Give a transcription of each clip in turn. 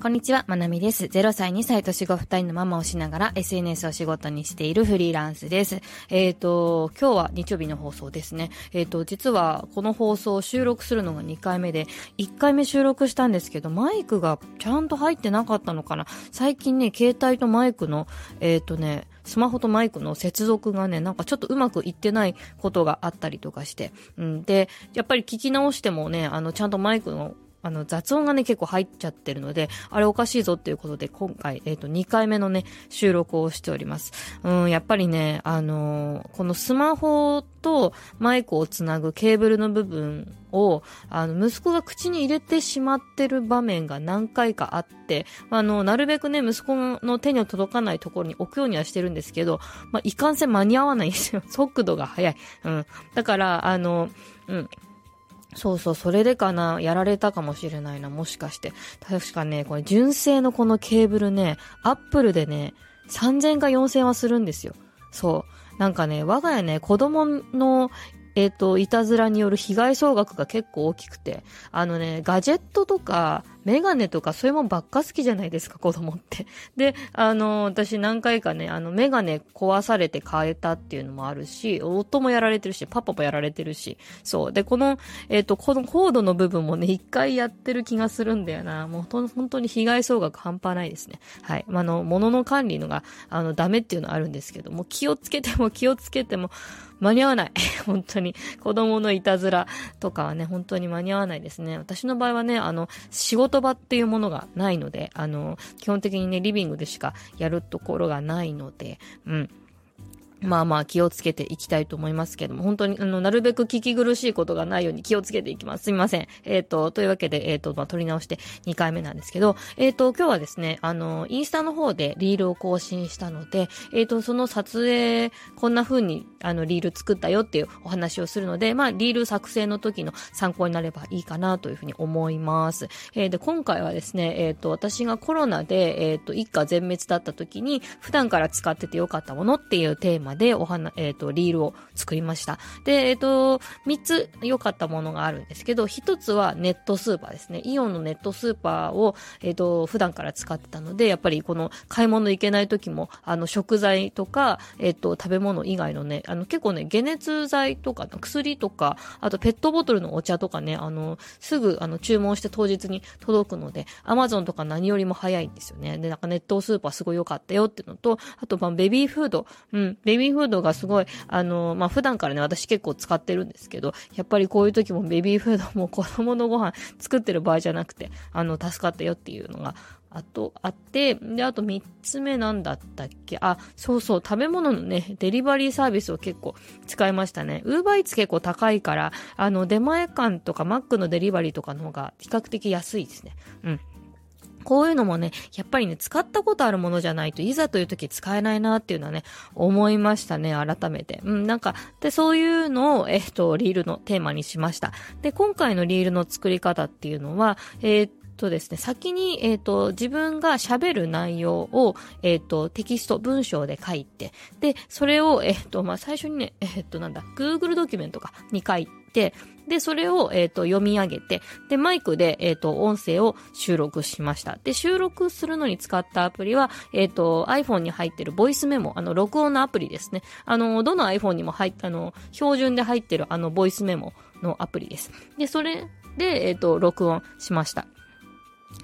こんにちは、まなみです。0歳、2歳、年子2人のママをしながら SNS を仕事にしているフリーランスです。えっ、と、今日は日曜日の放送ですね。えっ、と、実はこの放送を収録するのが2回目で、1回目収録したんですけど、マイクがちゃんと入ってなかったのかな。最近ね、携帯とマイクの、えっ、とね、スマホとマイクの接続がね、なんかちょっとうまくいってないことがあったりとかして。うん、で、やっぱり聞き直してもね、あの、ちゃんとマイクのあの、雑音がね、結構入っちゃってるので、あれおかしいぞっていうことで、今回、えっ、と、2回目のね、収録をしております。うん、やっぱりね、あのーこのスマホとマイクをつなぐケーブルの部分を、あの、息子が口に入れてしまってる場面が何回かあって、あの、なるべくね、息子の手に届かないところに置くようにはしてるんですけど、まあ、いかんせん間に合わないんですよ。速度が速い。うん。だから、あの、うん。そうそう、それでかな、やられたかもしれないな、もしかして。確かね、これ純正のこのケーブルね、アップルでね、3000か4000はするんですよ。そう。なんかね、我が家ね、子供の、えっ、と、いたずらによる被害総額が結構大きくて、あのね、ガジェットとか、メガネとか、そういうもんばっか好きじゃないですか、子供って。で、あの、私何回かね、あの、メガネ壊されて変えたっていうのもあるし、夫もやられてるし、パパもやられてるし、そう。で、この、えっ、と、このコードの部分もね、一回やってる気がするんだよな。もう本当に被害総額半端ないですね。はい。ま、あの、物の管理のが、あの、ダメっていうのはあるんですけども、気をつけても気をつけても、間に合わない。本当に。子供のいたずらとかはね、本当に間に合わないですね。私の場合はね、あの、仕事場っていうものがないので、あの、基本的にね、リビングでしかやるところがないので、うん。まあまあ気をつけていきたいと思いますけども、本当に、あの、なるべく聞き苦しいことがないように気をつけていきます。すみません。えっ、と、というわけで、えっ、と、まあ、取り直して2回目なんですけど、えっ、と、今日はですね、あの、インスタの方でリールを更新したので、えっ、と、その撮影、こんな風に、あの、リール作ったよっていうお話をするので、まあ、リール作成の時の参考になればいいかなというふうに思います。えーで、今回はですね、えっ、と、私がコロナで、えっ、と、一家全滅だった時に、普段から使っててよかったものっていうテーマでお話、えっ、と、リールを作りました。で、えっ、と、三つ良かったものがあるんですけど、一つはネットスーパーですね。イオンのネットスーパーを、えっ、と、普段から使ってたので、やっぱりこの買い物行けない時も、あの、食材とか、えっ、と、食べ物以外のね、あの、結構ね、解熱剤とか、薬とか、あとペットボトルのお茶とかね、あの、すぐ、あの、注文して当日に届くので、アマゾンとか何よりも早いんですよね。で、なんかネットスーパーすごい良かったよっていうのと、あと、まあ、ベビーフード。うん、ベビーベビーフードがすごい、あの、まあ、普段からね、私結構使ってるんですけど、やっぱりこういう時もベビーフードも子供のご飯作ってる場合じゃなくて、あの、助かったよっていうのが、あと、あって、で、あと三つ目なんだったっけ？あ、そうそう、食べ物のね、デリバリーサービスを結構使いましたね。ウーバーイーツ結構高いから、あの、出前館とかマックのデリバリーとかの方が比較的安いですね。うん。こういうのもね、やっぱりね、使ったことあるものじゃないといざという時使えないなっていうのはね、思いましたね、改めて。うん、なんか、で、そういうのを、えっと、リールのテーマにしました。で、今回のリールの作り方っていうのは、えーとですね、先に、えっ、と、自分が喋る内容を、えっ、と、テキスト、文章で書いて、で、それを、えっ、と、まあ、最初にね、えっ、と、なんだ、Google ドキュメントか、に書いて、で、それを、えっ、と、読み上げて、で、マイクで、えっ、と、音声を収録しました。で、収録するのに使ったアプリは、えっ、と、iPhone に入ってるボイスメモ、あの、録音のアプリですね。あの、どの iPhone にも入った、あの、標準で入ってる、あの、ボイスメモのアプリです。で、それで、えっ、と、録音しました。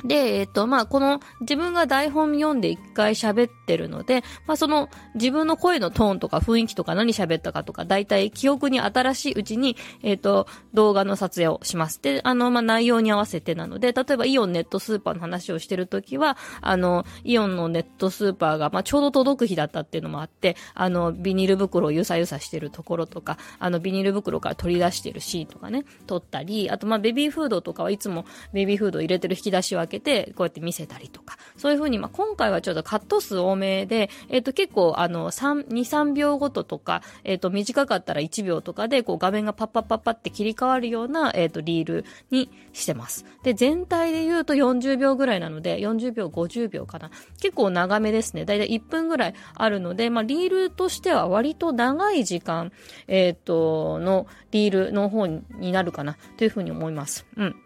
で、えっ、と、まあ、この自分が台本読んで一回喋ってるので、まあ、その自分の声のトーンとか雰囲気とか何喋ったかとか、大体記憶に新しいうちに、えっ、と、動画の撮影をします。で、あの、まあ、内容に合わせてなので、例えばイオンネットスーパーの話をしてるときは、あの、イオンのネットスーパーが、まあ、ちょうど届く日だったっていうのもあって、あの、ビニール袋をゆさゆさしてるところとか、あの、ビニール袋から取り出してるシーンとかね、撮ったり、あと、まあ、ベビーフードとかはいつもベビーフード入れてる引き出しを開けて、こうやって見せたりとか、そういう風に、まあ、今回はちょっとカット数多めで、えっ、と、結構、あの、3、2、3秒ごととか、えっ、と、短かったら1秒とかで、こう、画面がパッパッパッパって切り替わるような、えっ、と、リールにしてます。で、全体で言うと40秒ぐらいなので、40秒、50秒かな。結構長めですね。だいたい1分ぐらいあるので、まあ、リールとしては割と長い時間、えっ、と、のリールの方になるかな、というふうに思います。うん。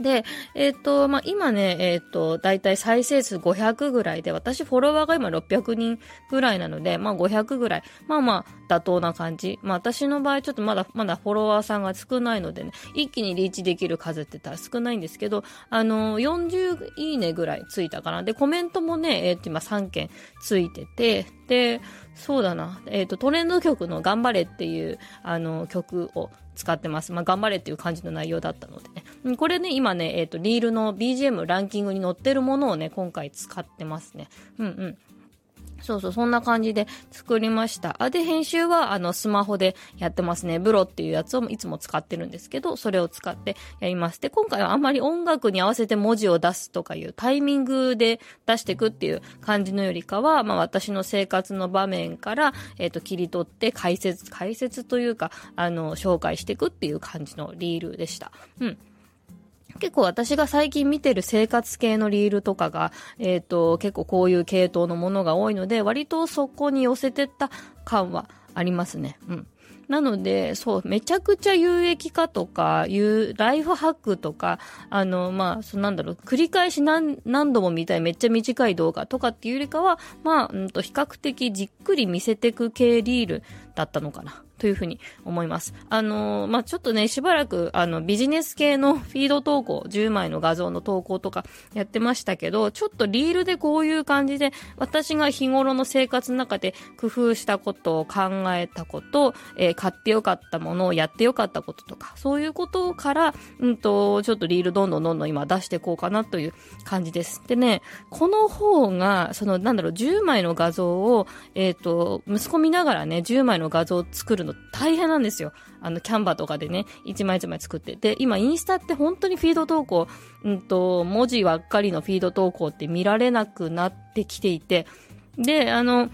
で、えっ、ー、と、まあ、今ね、えっ、ー、と、だいたい再生数500ぐらいで、私フォロワーが今600人ぐらいなので、まあ、500ぐらい。まあまあ、妥当な感じ。まあ、私の場合ちょっとまだ、まだフォロワーさんが少ないのでね、一気にリーチできる数って言ったら少ないんですけど、あの、40いいねぐらいついたかな。で、コメントもね、えっ、と、今3件ついてて、で、そうだな。えっ、ー、と、トレンド曲の頑張れっていう、あの、曲を使ってます。まあ、頑張れっていう感じの内容だったのでね。これね、今ね、えっ、ー、と、リールの BGM ランキングに載ってるものをね、今回使ってますね。うんうん。そうそう、そんな感じで作りました。あ、で、編集は、あの、スマホでやってますね。ブロっていうやつをいつも使ってるんですけど、それを使ってやります。で、今回はあんまり音楽に合わせて文字を出すとかいうタイミングで出していくっていう感じのよりかは、まあ、私の生活の場面から、えっ、ー、と、切り取って解説、解説というか、あの、紹介していくっていう感じのリールでした。うん。結構私が最近見てる生活系のリールとかが、えっ、ー、と、結構こういう系統のものが多いので、割とそこに寄せてった感はありますね。うん。なので、そう、めちゃくちゃ有益化とか、いう、ライフハックとか、あの、まあ、そなんだろう、繰り返し何、何度も見たいめっちゃ短い動画とかっていうよりかは、まあ、うんと、比較的じっくり見せてく系リールだったのかな。というふうに思います。あのー、まあ、ちょっとね、しばらく、あの、ビジネス系のフィード投稿、10枚の画像の投稿とかやってましたけど、ちょっとリールでこういう感じで、私が日頃の生活の中で工夫したことを考えたこと、えー、買ってよかったものをやってよかったこととか、そういうことから、うんと、ちょっとリールどんどんどんどん今出していこうかなという感じです。でね、この方が、その、なんだろう、10枚の画像を、えっ、ー、と、息子見ながらね、10枚の画像を作るるの大変なんですよ。あの、キャンバーとかでね、一枚一枚作って。で、今、インスタって本当にフィード投稿、うんと、文字ばっかりのフィード投稿って見られなくなってきていて、で、あの、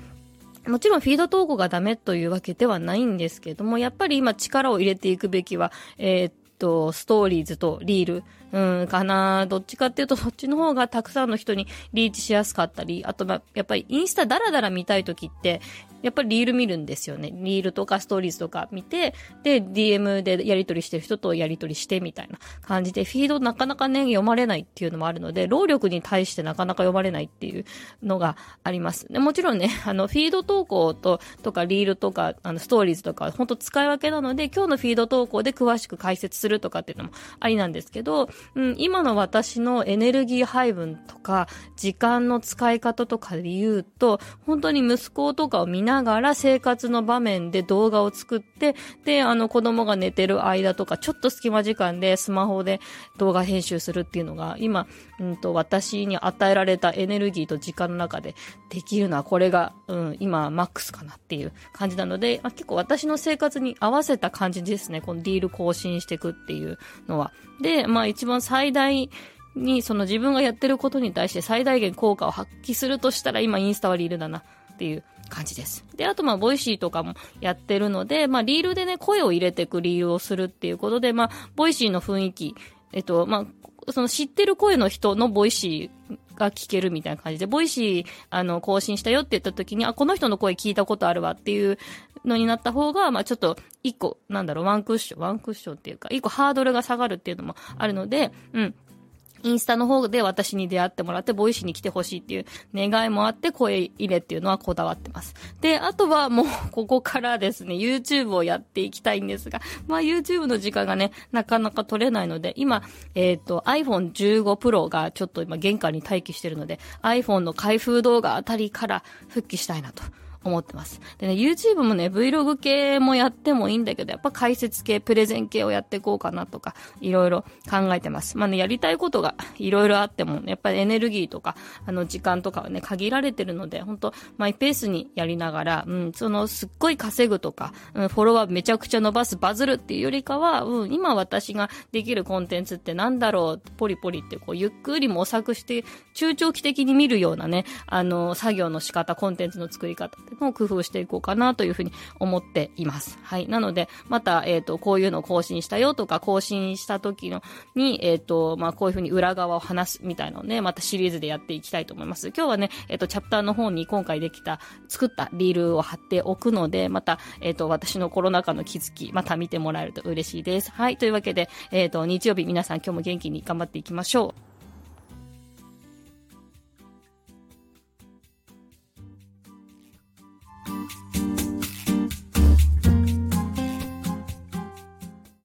もちろんフィード投稿がダメというわけではないんですけども、やっぱり今力を入れていくべきは、えー、っと、ストーリーズとリール、うん、かな。どっちかっていうと、そっちの方がたくさんの人にリーチしやすかったり、あと、ま、やっぱりインスタダラダラ見たい時って、やっぱりリール見るんですよね。リールとかストーリーズとか見て、で、DM でやり取りしてる人とやり取りしてみたいな感じで、フィードなかなかね、読まれないっていうのもあるので、労力に対してなかなか読まれないっていうのがあります。でもちろんね、あの、フィード投稿と、とかリールとか、あの、ストーリーズとか、本当使い分けなので、今日のフィード投稿で詳しく解説するとかっていうのもありなんですけど、うん、今の私のエネルギー配分とか、時間の使い方とかで言うと、本当に息子とかを見なながら生活の場面で動画を作って、で、あの子供が寝てる間とか、ちょっと隙間時間でスマホで動画編集するっていうのが、今、うんと、私に与えられたエネルギーと時間の中でできるのは、これが、うん、今、マックスかなっていう感じなので、まあ、結構私の生活に合わせた感じですね。このディール更新していくっていうのは。で、まあ一番最大に、その自分がやってることに対して最大限効果を発揮するとしたら、今インスタはリールだなっていう感じです。で、あとまあ、 Voicyとかもやってるので、まあ、リールでね、声を入れていく理由をするっていうことで、まあ、 Voicyの雰囲気、えっと、まあ、その知ってる声の人の Voicyが聞けるみたいな感じで、 Voicy、あの、更新したよって言った時に、あ、この人の声聞いたことあるわっていうのになった方が、まあちょっと、一個、なんだろう、ワンクッション、ワンクッションっていうか、一個ハードルが下がるっていうのもあるので、うん。インスタの方で私に出会ってもらって、 Voicyに来てほしいっていう願いもあって、声入れっていうのはこだわってます。で、あとはもう、ここからですね、YouTube をやっていきたいんですが、まあ YouTube の時間がね、なかなか取れないので、今、えっ、ー、と、iPhone 15 Pro がちょっと今玄関に待機してるので、iPhone の開封動画あたりから復帰したいなと思ってます。でね、YouTube もね、Vlog 系もやってもいいんだけど、やっぱ解説系、プレゼン系をやっていこうかなとか、いろいろ考えてます。まあね、やりたいことがいろいろあっても、やっぱりエネルギーとか、あの、時間とかはね、限られてるので、本当マイペースにやりながら、うん、その、すっごい稼ぐとか、うん、フォロワーめちゃくちゃ伸ばす、バズるっていうよりかは、うん、今私ができるコンテンツってなんだろう、ポリポリってこう、ゆっくり模索して、中長期的に見るようなね、あの、作業の仕方、コンテンツの作り方っていう工夫していこうかなというふうに思っています。はい。なので、また、えっ、ー、と、こういうのを更新したよとか、更新した時のに、えっ、ー、と、まあ、こういうふうに裏側を話すみたいなのをね、またシリーズでやっていきたいと思います。今日はね、えっ、ー、と、チャプターの方に今回できた、作ったリールを貼っておくので、また、えっ、と、私のコロナ禍の気づき、また見てもらえると嬉しいです。はい。というわけで、えっ、と、日曜日皆さん今日も元気に頑張っていきましょう。